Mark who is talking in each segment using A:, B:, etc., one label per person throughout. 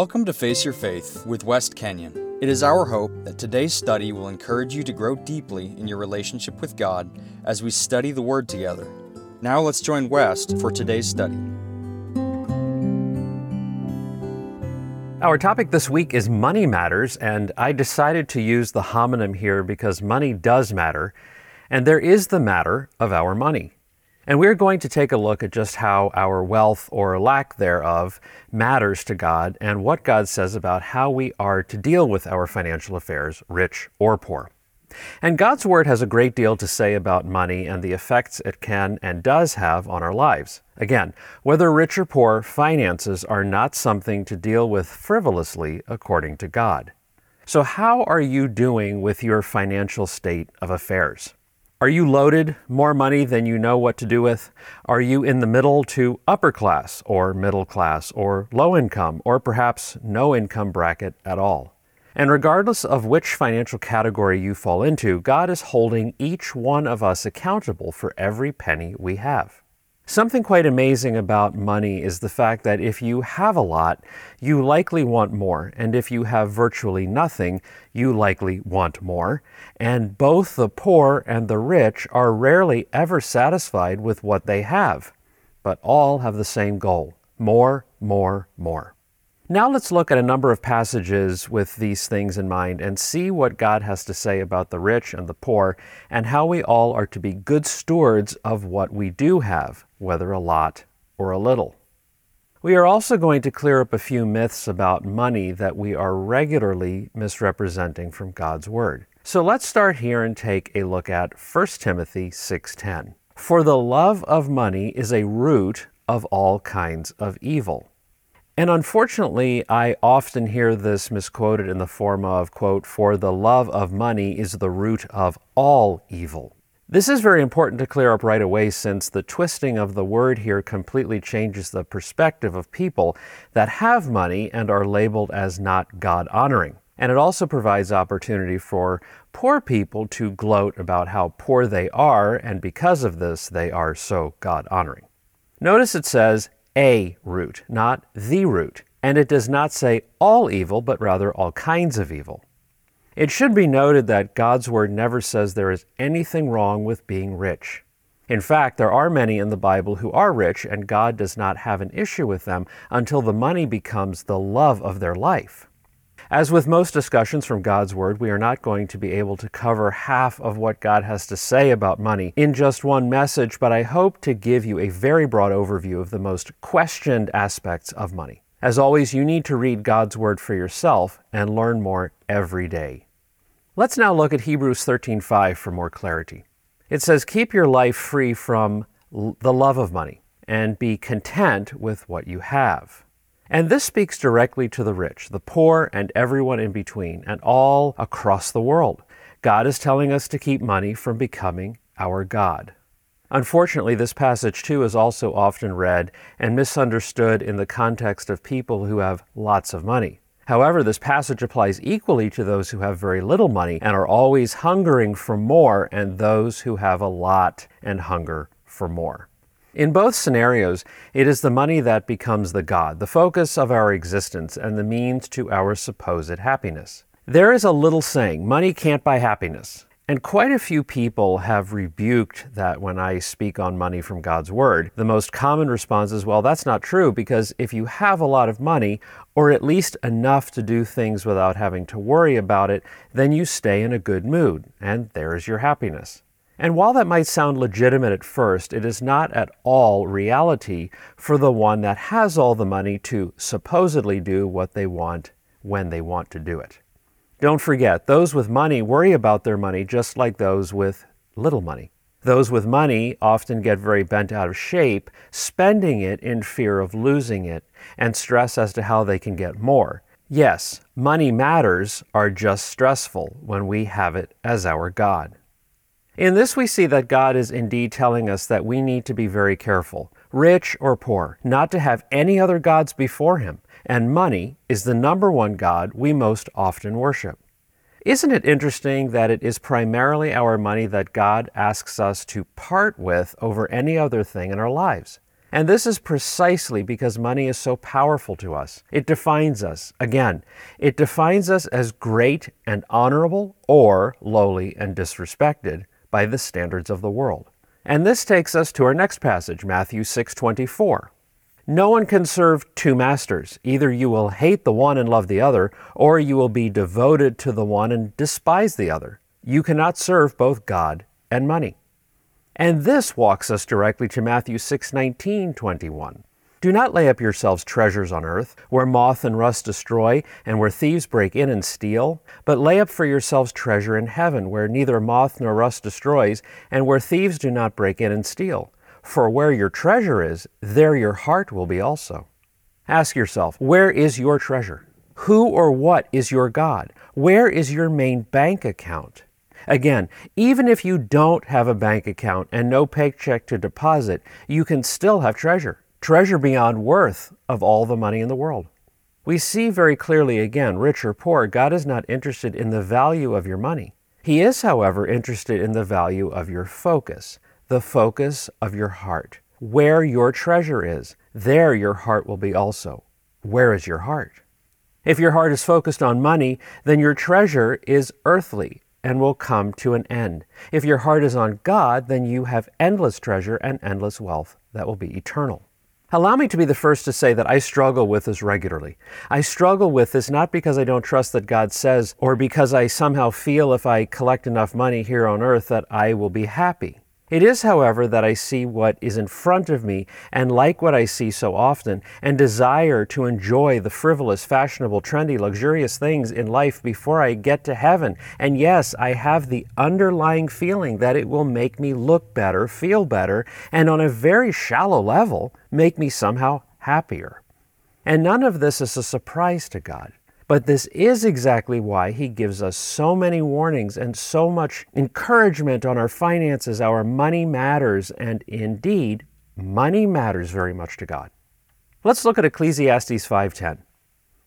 A: Welcome to Face Your Faith with West Kenyon. It is our hope that today's study will encourage you to grow deeply in your relationship with God as we study the Word together. Now let's join West for today's study.
B: Our topic this week is money matters, and I decided to use the homonym here because money does matter, and there is the matter of our money. And we're going to take a look at just how our wealth or lack thereof matters to God and what God says about how we are to deal with our financial affairs, rich or poor. And God's Word has a great deal to say about money and the effects it can and does have on our lives. Again, whether rich or poor, finances are not something to deal with frivolously according to God. So, how are you doing with your financial state of affairs? Are you loaded, more money than you know what to do with? Are you in the middle to upper class, or middle class, or low income, or perhaps no income bracket at all? And regardless of which financial category you fall into, God is holding each one of us accountable for every penny we have. Something quite amazing about money is the fact that if you have a lot, you likely want more, and if you have virtually nothing, you likely want more. And both the poor and the rich are rarely ever satisfied with what they have, but all have the same goal more, more, more. Now let's look at a number of passages with these things in mind and see what God has to say about the rich and the poor and how we all are to be good stewards of what we do have, whether a lot or a little. We are also going to clear up a few myths about money that we are regularly misrepresenting from God's Word. So let's start here and take a look at 1 Timothy 6:10. For the love of money is a root of all kinds of evil. And unfortunately, I often hear this misquoted in the form of, quote, for the love of money is the root of all evil. This is very important to clear up right away since the twisting of the word here completely changes the perspective of people that have money and are labeled as not God honoring. And it also provides opportunity for poor people to gloat about how poor they are, and because of this, they are so God honoring. Notice it says, a root, not the root. And it does not say all evil, but rather all kinds of evil. It should be noted that God's Word never says there is anything wrong with being rich. In fact, there are many in the Bible who are rich, and God does not have an issue with them until the money becomes the love of their life. As with most discussions from God's Word, we are not going to be able to cover half of what God has to say about money in just one message, but I hope to give you a very broad overview of the most questioned aspects of money. As always, you need to read God's Word for yourself and learn more every day. Let's now look at Hebrews 13:5 for more clarity. It says, "Keep your life free from the love of money and be content with what you have." And this speaks directly to the rich, the poor, and everyone in between, and all across the world. God is telling us to keep money from becoming our God. Unfortunately, this passage too is also often read and misunderstood in the context of people who have lots of money. However, this passage applies equally to those who have very little money and are always hungering for more, and those who have a lot and hunger for more. In both scenarios, it is the money that becomes the God, the focus of our existence, and the means to our supposed happiness. There is a little saying, money can't buy happiness. And quite a few people have rebuked that when I speak on money from God's Word. The most common response is, well, that's not true because if you have a lot of money, or at least enough to do things without having to worry about it, then you stay in a good mood, and there's your happiness. And while that might sound legitimate at first, it is not at all reality for the one that has all the money to supposedly do what they want when they want to do it. Don't forget, those with money worry about their money just like those with little money. Those with money often get very bent out of shape, spending it in fear of losing it, and stress as to how they can get more. Yes, money matters are just stressful when we have it as our God. In this, we see that God is indeed telling us that we need to be very careful, rich or poor, not to have any other gods before Him, and money is the number one God we most often worship. Isn't it interesting that it is primarily our money that God asks us to part with over any other thing in our lives? And this is precisely because money is so powerful to us. It defines us. Again, it defines us as great and honorable or lowly and disrespected by the standards of the world. And this takes us to our next passage, Matthew 6:24. No one can serve two masters. Either you will hate the one and love the other, or you will be devoted to the one and despise the other. You cannot serve both God and money. And this walks us directly to Matthew 6:19, 21. Do not lay up yourselves treasures on earth, where moth and rust destroy, and where thieves break in and steal, but lay up for yourselves treasure in heaven, where neither moth nor rust destroys, and where thieves do not break in and steal. For where your treasure is, there your heart will be also. Ask yourself, where is your treasure? Who or what is your God? Where is your main bank account? Again, even if you don't have a bank account and no paycheck to deposit, you can still have treasure. Treasure beyond worth of all the money in the world. We see very clearly again, rich or poor, God is not interested in the value of your money. He is, however, interested in the value of your focus, the focus of your heart. Where your treasure is, there your heart will be also. Where is your heart? If your heart is focused on money, then your treasure is earthly, and will come to an end. If your heart is on God, then you have endless treasure and endless wealth that will be eternal. Allow me to be the first to say that I struggle with this regularly. I struggle with this not because I don't trust that God says, or because I somehow feel if I collect enough money here on earth that I will be happy. It is, however, that I see what is in front of me and like what I see so often and desire to enjoy the frivolous, fashionable, trendy, luxurious things in life before I get to heaven. And yes, I have the underlying feeling that it will make me look better, feel better, and on a very shallow level, make me somehow happier. And none of this is a surprise to God. But this is exactly why he gives us so many warnings and so much encouragement on our finances. Our money matters, and indeed, money matters very much to God. Let's look at Ecclesiastes 5:10.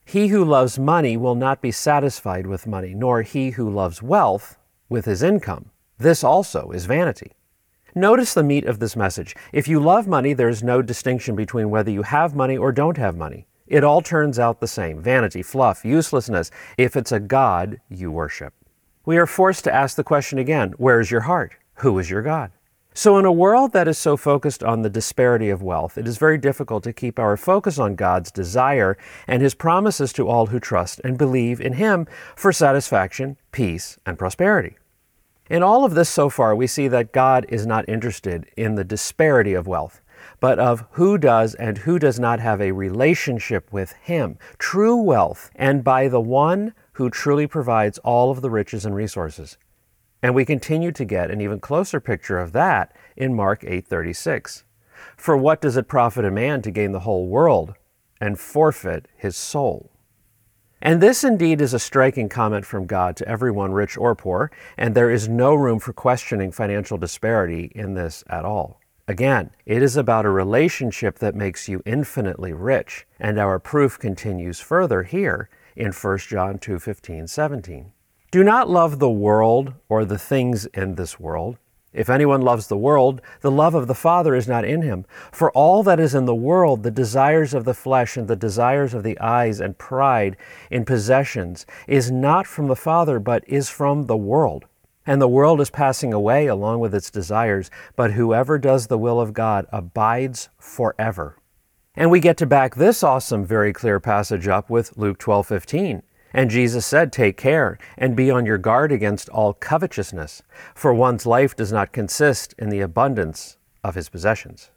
B: He who loves money will not be satisfied with money, nor he who loves wealth with his income. This also is vanity. Notice the meat of this message. If you love money, there is no distinction between whether you have money or don't have money. It all turns out the same vanity, fluff, uselessness, if it's a God you worship. We are forced to ask the question again where is your heart? Who is your God? So, in a world that is so focused on the disparity of wealth, it is very difficult to keep our focus on God's desire and His promises to all who trust and believe in Him for satisfaction, peace, and prosperity. In all of this so far, we see that God is not interested in the disparity of wealth but of who does and who does not have a relationship with Him, true wealth, and by the one who truly provides all of the riches and resources. And we continue to get an even closer picture of that in Mark 8:36. For what does it profit a man to gain the whole world and forfeit his soul? And this indeed is a striking comment from God to everyone, rich or poor, and there is no room for questioning financial disparity in this at all. Again, it is about a relationship that makes you infinitely rich, and our proof continues further here in 1 John 2 15, 17. Do not love the world or the things in this world. If anyone loves the world, the love of the Father is not in him. For all that is in the world, the desires of the flesh and the desires of the eyes and pride in possessions, is not from the Father, but is from the world. And the world is passing away along with its desires, but whoever does the will of God abides forever. And we get to back this awesome, very clear passage up with Luke 12 15. And Jesus said, Take care and be on your guard against all covetousness, for one's life does not consist in the abundance of his possessions.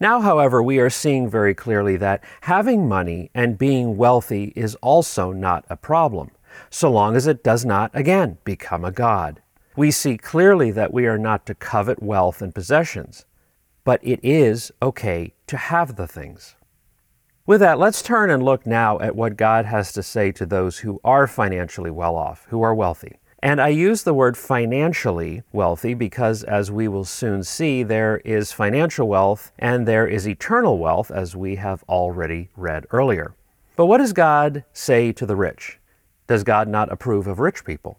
B: Now, however, we are seeing very clearly that having money and being wealthy is also not a problem, so long as it does not, again, become a God we see clearly that we are not to covet wealth and possessions, but it is okay to have the things. With that, let's turn and look now at what God has to say to those who are financially well off, who are wealthy. And I use the word financially wealthy because, as we will soon see, there is financial wealth and there is eternal wealth, as we have already read earlier. But what does God say to the rich? Does God not approve of rich people?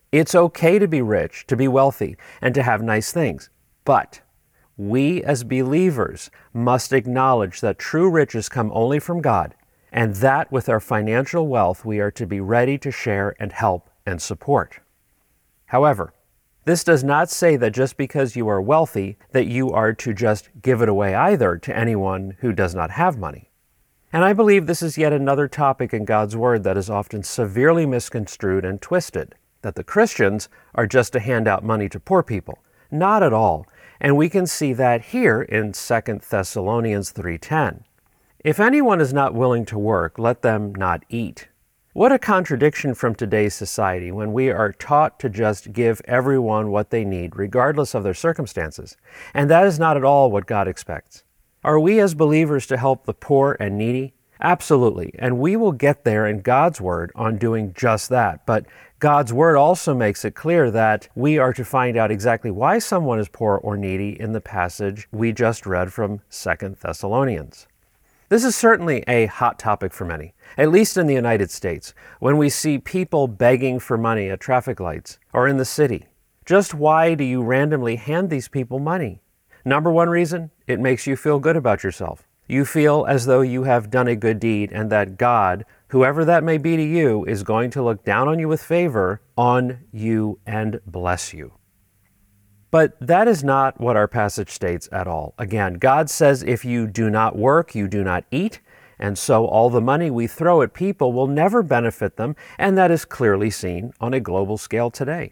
B: It's okay to be rich, to be wealthy, and to have nice things. But we as believers must acknowledge that true riches come only from God, and that with our financial wealth we are to be ready to share and help and support. However, this does not say that just because you are wealthy that you are to just give it away either to anyone who does not have money. And I believe this is yet another topic in God's Word that is often severely misconstrued and twisted that the Christians are just to hand out money to poor people. Not at all. And we can see that here in 2 Thessalonians 3:10. If anyone is not willing to work, let them not eat. What a contradiction from today's society when we are taught to just give everyone what they need, regardless of their circumstances. And that is not at all what God expects. Are we as believers to help the poor and needy? Absolutely. And we will get there in God's Word on doing just that. But God's Word also makes it clear that we are to find out exactly why someone is poor or needy in the passage we just read from 2 Thessalonians. This is certainly a hot topic for many, at least in the United States, when we see people begging for money at traffic lights or in the city. Just why do you randomly hand these people money? Number one reason, it makes you feel good about yourself. You feel as though you have done a good deed and that God, whoever that may be to you, is going to look down on you with favor on you and bless you. But that is not what our passage states at all. Again, God says if you do not work, you do not eat, and so all the money we throw at people will never benefit them, and that is clearly seen on a global scale today.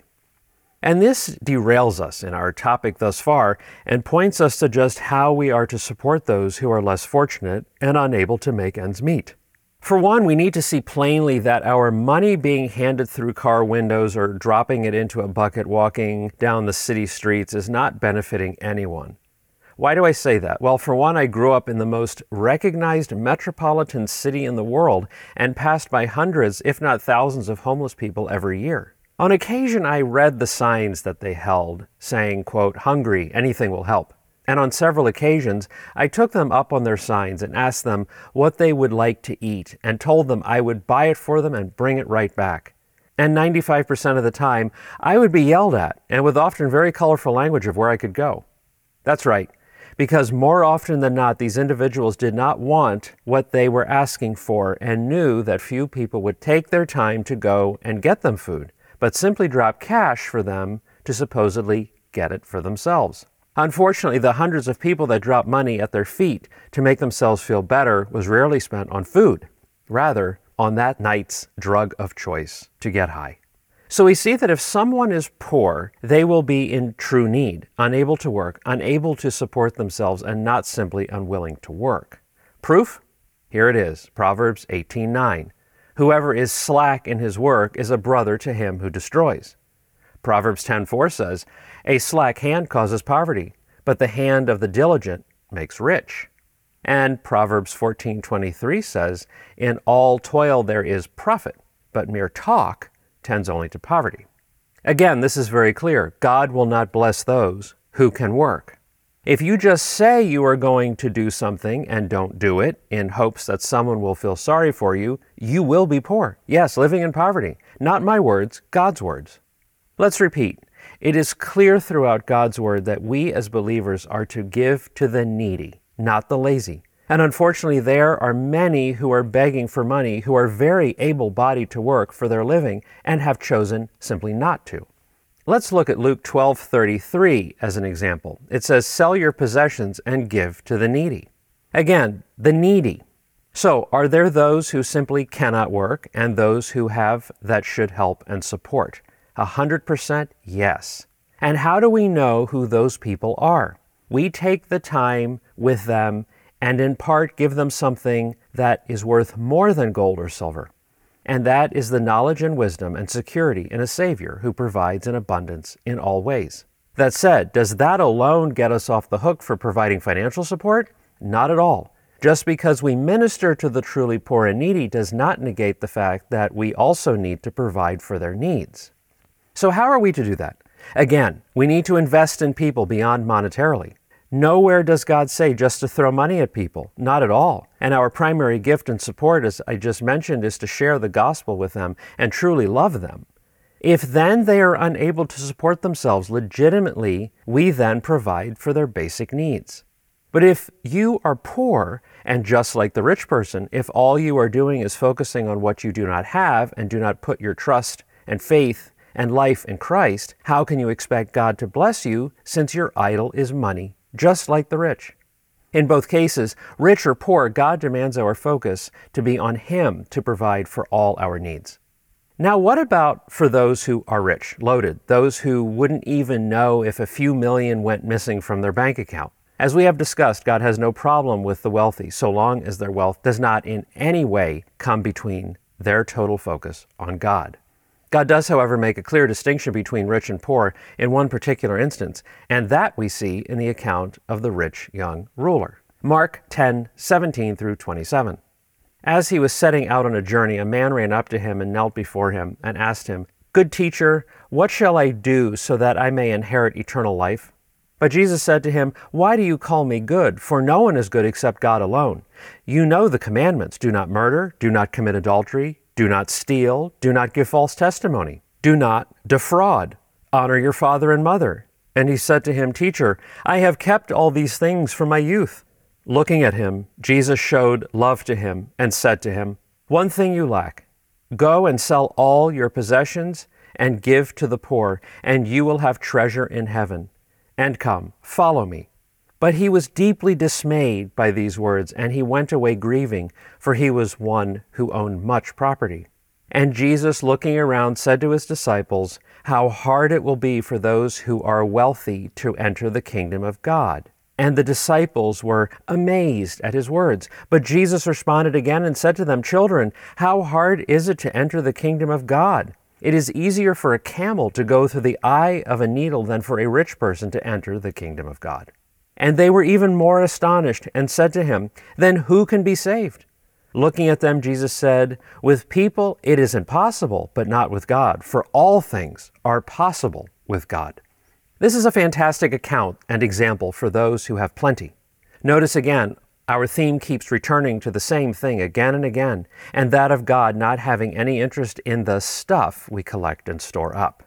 B: And this derails us in our topic thus far and points us to just how we are to support those who are less fortunate and unable to make ends meet. For one, we need to see plainly that our money being handed through car windows or dropping it into a bucket walking down the city streets is not benefiting anyone. Why do I say that? Well, for one, I grew up in the most recognized metropolitan city in the world and passed by hundreds, if not thousands, of homeless people every year. On occasion, I read the signs that they held, saying, quote, hungry, anything will help. And on several occasions, I took them up on their signs and asked them what they would like to eat and told them I would buy it for them and bring it right back. And 95% of the time, I would be yelled at, and with often very colorful language of where I could go. That's right, because more often than not, these individuals did not want what they were asking for and knew that few people would take their time to go and get them food but simply drop cash for them to supposedly get it for themselves. Unfortunately, the hundreds of people that drop money at their feet to make themselves feel better was rarely spent on food, rather, on that night's drug of choice to get high. So we see that if someone is poor, they will be in true need, unable to work, unable to support themselves, and not simply unwilling to work. Proof? Here it is Proverbs 18:9. Whoever is slack in his work is a brother to him who destroys. Proverbs 10:4 says, "A slack hand causes poverty, but the hand of the diligent makes rich." And Proverbs 14:23 says, "In all toil there is profit, but mere talk tends only to poverty." Again, this is very clear. God will not bless those who can work. If you just say you are going to do something and don't do it in hopes that someone will feel sorry for you, you will be poor. Yes, living in poverty. Not my words, God's words. Let's repeat. It is clear throughout God's word that we as believers are to give to the needy, not the lazy. And unfortunately, there are many who are begging for money who are very able bodied to work for their living and have chosen simply not to. Let's look at Luke 12:33 as an example. It says, "Sell your possessions and give to the needy." Again, the needy. So, are there those who simply cannot work and those who have that should help and support? A hundred percent, yes. And how do we know who those people are? We take the time with them and in part give them something that is worth more than gold or silver and that is the knowledge and wisdom and security in a Savior who provides in abundance in all ways. That said, does that alone get us off the hook for providing financial support? Not at all. Just because we minister to the truly poor and needy does not negate the fact that we also need to provide for their needs. So, how are we to do that? Again, we need to invest in people beyond monetarily. Nowhere does God say just to throw money at people, not at all. And our primary gift and support, as I just mentioned, is to share the gospel with them and truly love them. If then they are unable to support themselves legitimately, we then provide for their basic needs. But if you are poor, and just like the rich person, if all you are doing is focusing on what you do not have and do not put your trust and faith and life in Christ, how can you expect God to bless you since your idol is money, just like the rich? In both cases, rich or poor, God demands our focus to be on Him to provide for all our needs. Now, what about for those who are rich, loaded, those who wouldn't even know if a few million went missing from their bank account? As we have discussed, God has no problem with the wealthy so long as their wealth does not in any way come between their total focus on God. God does, however, make a clear distinction between rich and poor in one particular instance, and that we see in the account of the rich young ruler. Mark 10 17 through 27. As he was setting out on a journey, a man ran up to him and knelt before him and asked him, Good teacher, what shall I do so that I may inherit eternal life? But Jesus said to him, Why do you call me good? For no one is good except God alone. You know the commandments do not murder, do not commit adultery, do not steal, do not give false testimony, do not defraud, honor your father and mother. And he said to him, Teacher, I have kept all these things from my youth. Looking at him, Jesus showed love to him and said to him, One thing you lack. Go and sell all your possessions and give to the poor, and you will have treasure in heaven and come, follow me. But he was deeply dismayed by these words, and he went away grieving, for he was one who owned much property. And Jesus, looking around, said to his disciples, How hard it will be for those who are wealthy to enter the kingdom of God. And the disciples were amazed at his words. But Jesus responded again and said to them, Children, how hard is it to enter the kingdom of God? It is easier for a camel to go through the eye of a needle than for a rich person to enter the kingdom of God. And they were even more astonished and said to him, Then who can be saved? Looking at them, Jesus said, With people it is impossible, but not with God, for all things are possible with God. This is a fantastic account and example for those who have plenty. Notice again, our theme keeps returning to the same thing again and again, and that of God not having any interest in the stuff we collect and store up.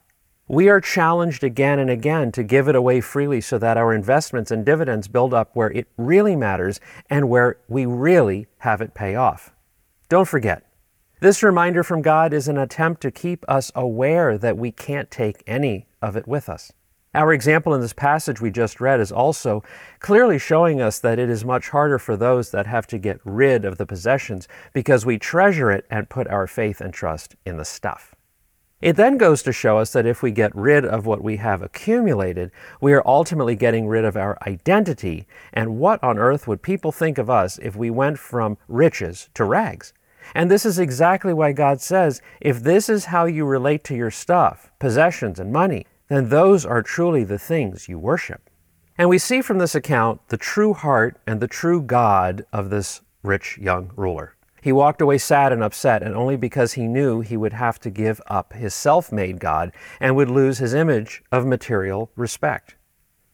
B: We are challenged again and again to give it away freely so that our investments and dividends build up where it really matters and where we really have it pay off. Don't forget, this reminder from God is an attempt to keep us aware that we can't take any of it with us. Our example in this passage we just read is also clearly showing us that it is much harder for those that have to get rid of the possessions because we treasure it and put our faith and trust in the stuff. It then goes to show us that if we get rid of what we have accumulated, we are ultimately getting rid of our identity. And what on earth would people think of us if we went from riches to rags? And this is exactly why God says if this is how you relate to your stuff, possessions, and money, then those are truly the things you worship. And we see from this account the true heart and the true God of this rich young ruler. He walked away sad and upset, and only because he knew he would have to give up his self made God and would lose his image of material respect.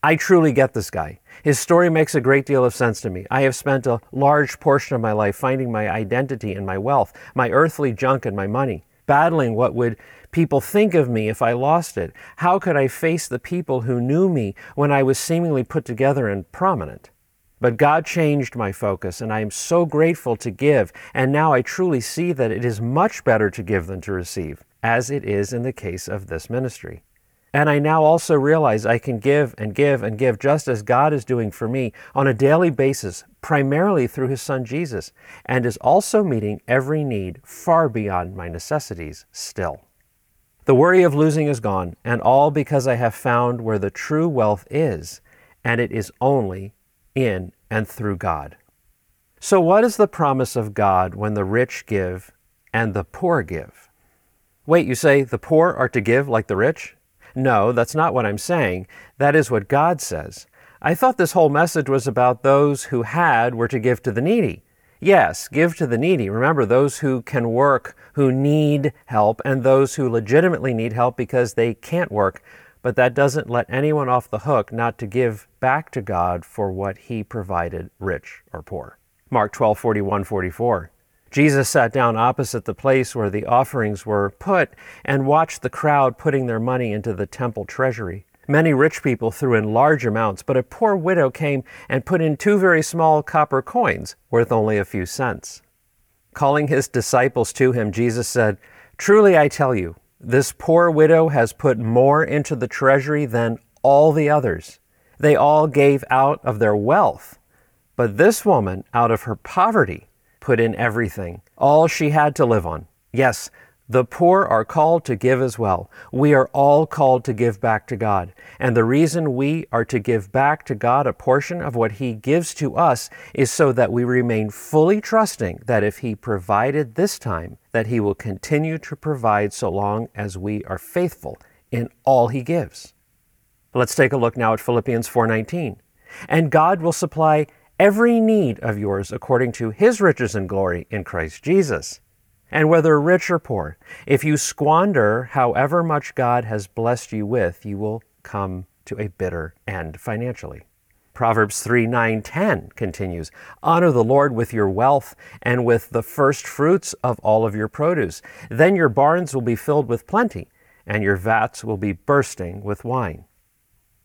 B: I truly get this guy. His story makes a great deal of sense to me. I have spent a large portion of my life finding my identity in my wealth, my earthly junk, and my money, battling what would people think of me if I lost it? How could I face the people who knew me when I was seemingly put together and prominent? But God changed my focus, and I am so grateful to give, and now I truly see that it is much better to give than to receive, as it is in the case of this ministry. And I now also realize I can give and give and give just as God is doing for me on a daily basis, primarily through His Son Jesus, and is also meeting every need far beyond my necessities still. The worry of losing is gone, and all because I have found where the true wealth is, and it is only in and through God. So, what is the promise of God when the rich give and the poor give? Wait, you say the poor are to give like the rich? No, that's not what I'm saying. That is what God says. I thought this whole message was about those who had were to give to the needy. Yes, give to the needy. Remember, those who can work, who need help, and those who legitimately need help because they can't work. But that doesn't let anyone off the hook not to give back to God for what He provided, rich or poor. Mark 12, 41, 44. Jesus sat down opposite the place where the offerings were put and watched the crowd putting their money into the temple treasury. Many rich people threw in large amounts, but a poor widow came and put in two very small copper coins, worth only a few cents. Calling his disciples to him, Jesus said, Truly I tell you, this poor widow has put more into the treasury than all the others. They all gave out of their wealth, but this woman, out of her poverty, put in everything, all she had to live on. Yes, the poor are called to give as well. We are all called to give back to God. And the reason we are to give back to God a portion of what He gives to us is so that we remain fully trusting that if He provided this time, that He will continue to provide so long as we are faithful in all He gives. Let's take a look now at Philippians 4:19. And God will supply every need of yours according to His riches and glory in Christ Jesus. And whether rich or poor, if you squander however much God has blessed you with, you will come to a bitter end financially. Proverbs 3 9 10 continues Honor the Lord with your wealth and with the first fruits of all of your produce. Then your barns will be filled with plenty, and your vats will be bursting with wine.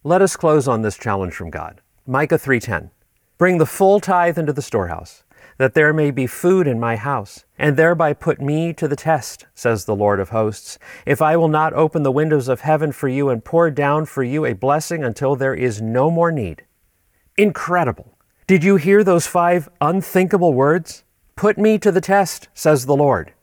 B: Let us close on this challenge from God. Micah 3:10 Bring the full tithe into the storehouse that there may be food in my house, and thereby put me to the test, says the Lord of hosts, if I will not open the windows of heaven for you and pour down for you a blessing until there is no more need. Incredible. Did you hear those five unthinkable words? Put me to the test, says the Lord.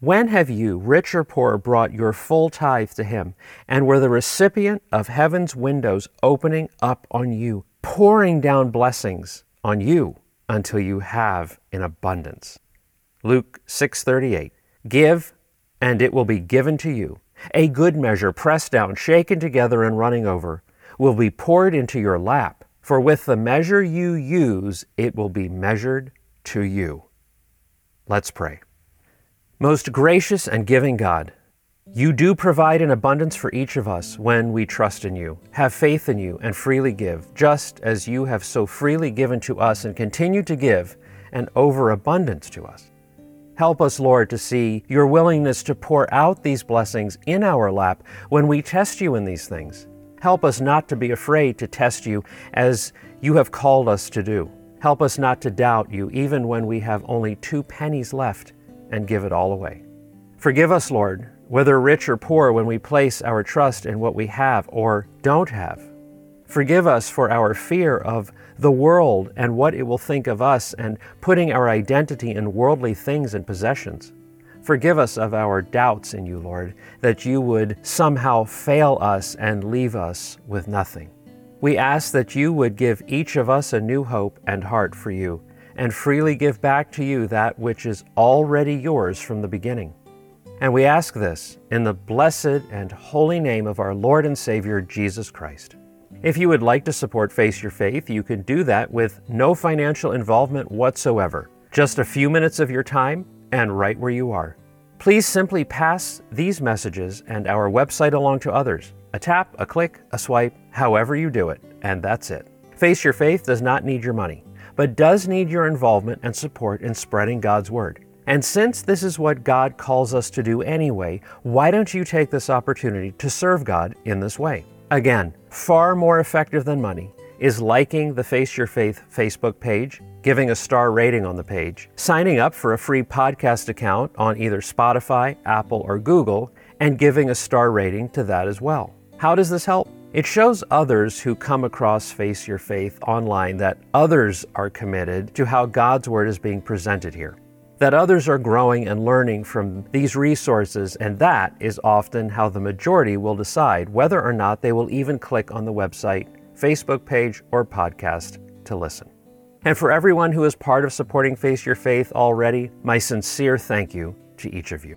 B: When have you, rich or poor, brought your full tithe to him, and were the recipient of heaven's windows opening up on you, pouring down blessings on you? Until you have in abundance. Luke 6:38 Give and it will be given to you. A good measure pressed down, shaken together and running over will be poured into your lap, for with the measure you use it will be measured to you. Let's pray. Most gracious and giving God, you do provide an abundance for each of us when we trust in you, have faith in you, and freely give, just as you have so freely given to us and continue to give an overabundance to us. Help us, Lord, to see your willingness to pour out these blessings in our lap when we test you in these things. Help us not to be afraid to test you as you have called us to do. Help us not to doubt you even when we have only two pennies left and give it all away. Forgive us, Lord, whether rich or poor, when we place our trust in what we have or don't have. Forgive us for our fear of the world and what it will think of us and putting our identity in worldly things and possessions. Forgive us of our doubts in you, Lord, that you would somehow fail us and leave us with nothing. We ask that you would give each of us a new hope and heart for you, and freely give back to you that which is already yours from the beginning. And we ask this in the blessed and holy name of our Lord and Savior, Jesus Christ. If you would like to support Face Your Faith, you can do that with no financial involvement whatsoever. Just a few minutes of your time and right where you are. Please simply pass these messages and our website along to others. A tap, a click, a swipe, however you do it, and that's it. Face Your Faith does not need your money, but does need your involvement and support in spreading God's Word. And since this is what God calls us to do anyway, why don't you take this opportunity to serve God in this way? Again, far more effective than money is liking the Face Your Faith Facebook page, giving a star rating on the page, signing up for a free podcast account on either Spotify, Apple, or Google, and giving a star rating to that as well. How does this help? It shows others who come across Face Your Faith online that others are committed to how God's Word is being presented here that others are growing and learning from these resources, and that is often how the majority will decide whether or not they will even click on the website, Facebook page, or podcast to listen. And for everyone who is part of supporting Face Your Faith already, my sincere thank you to each of you.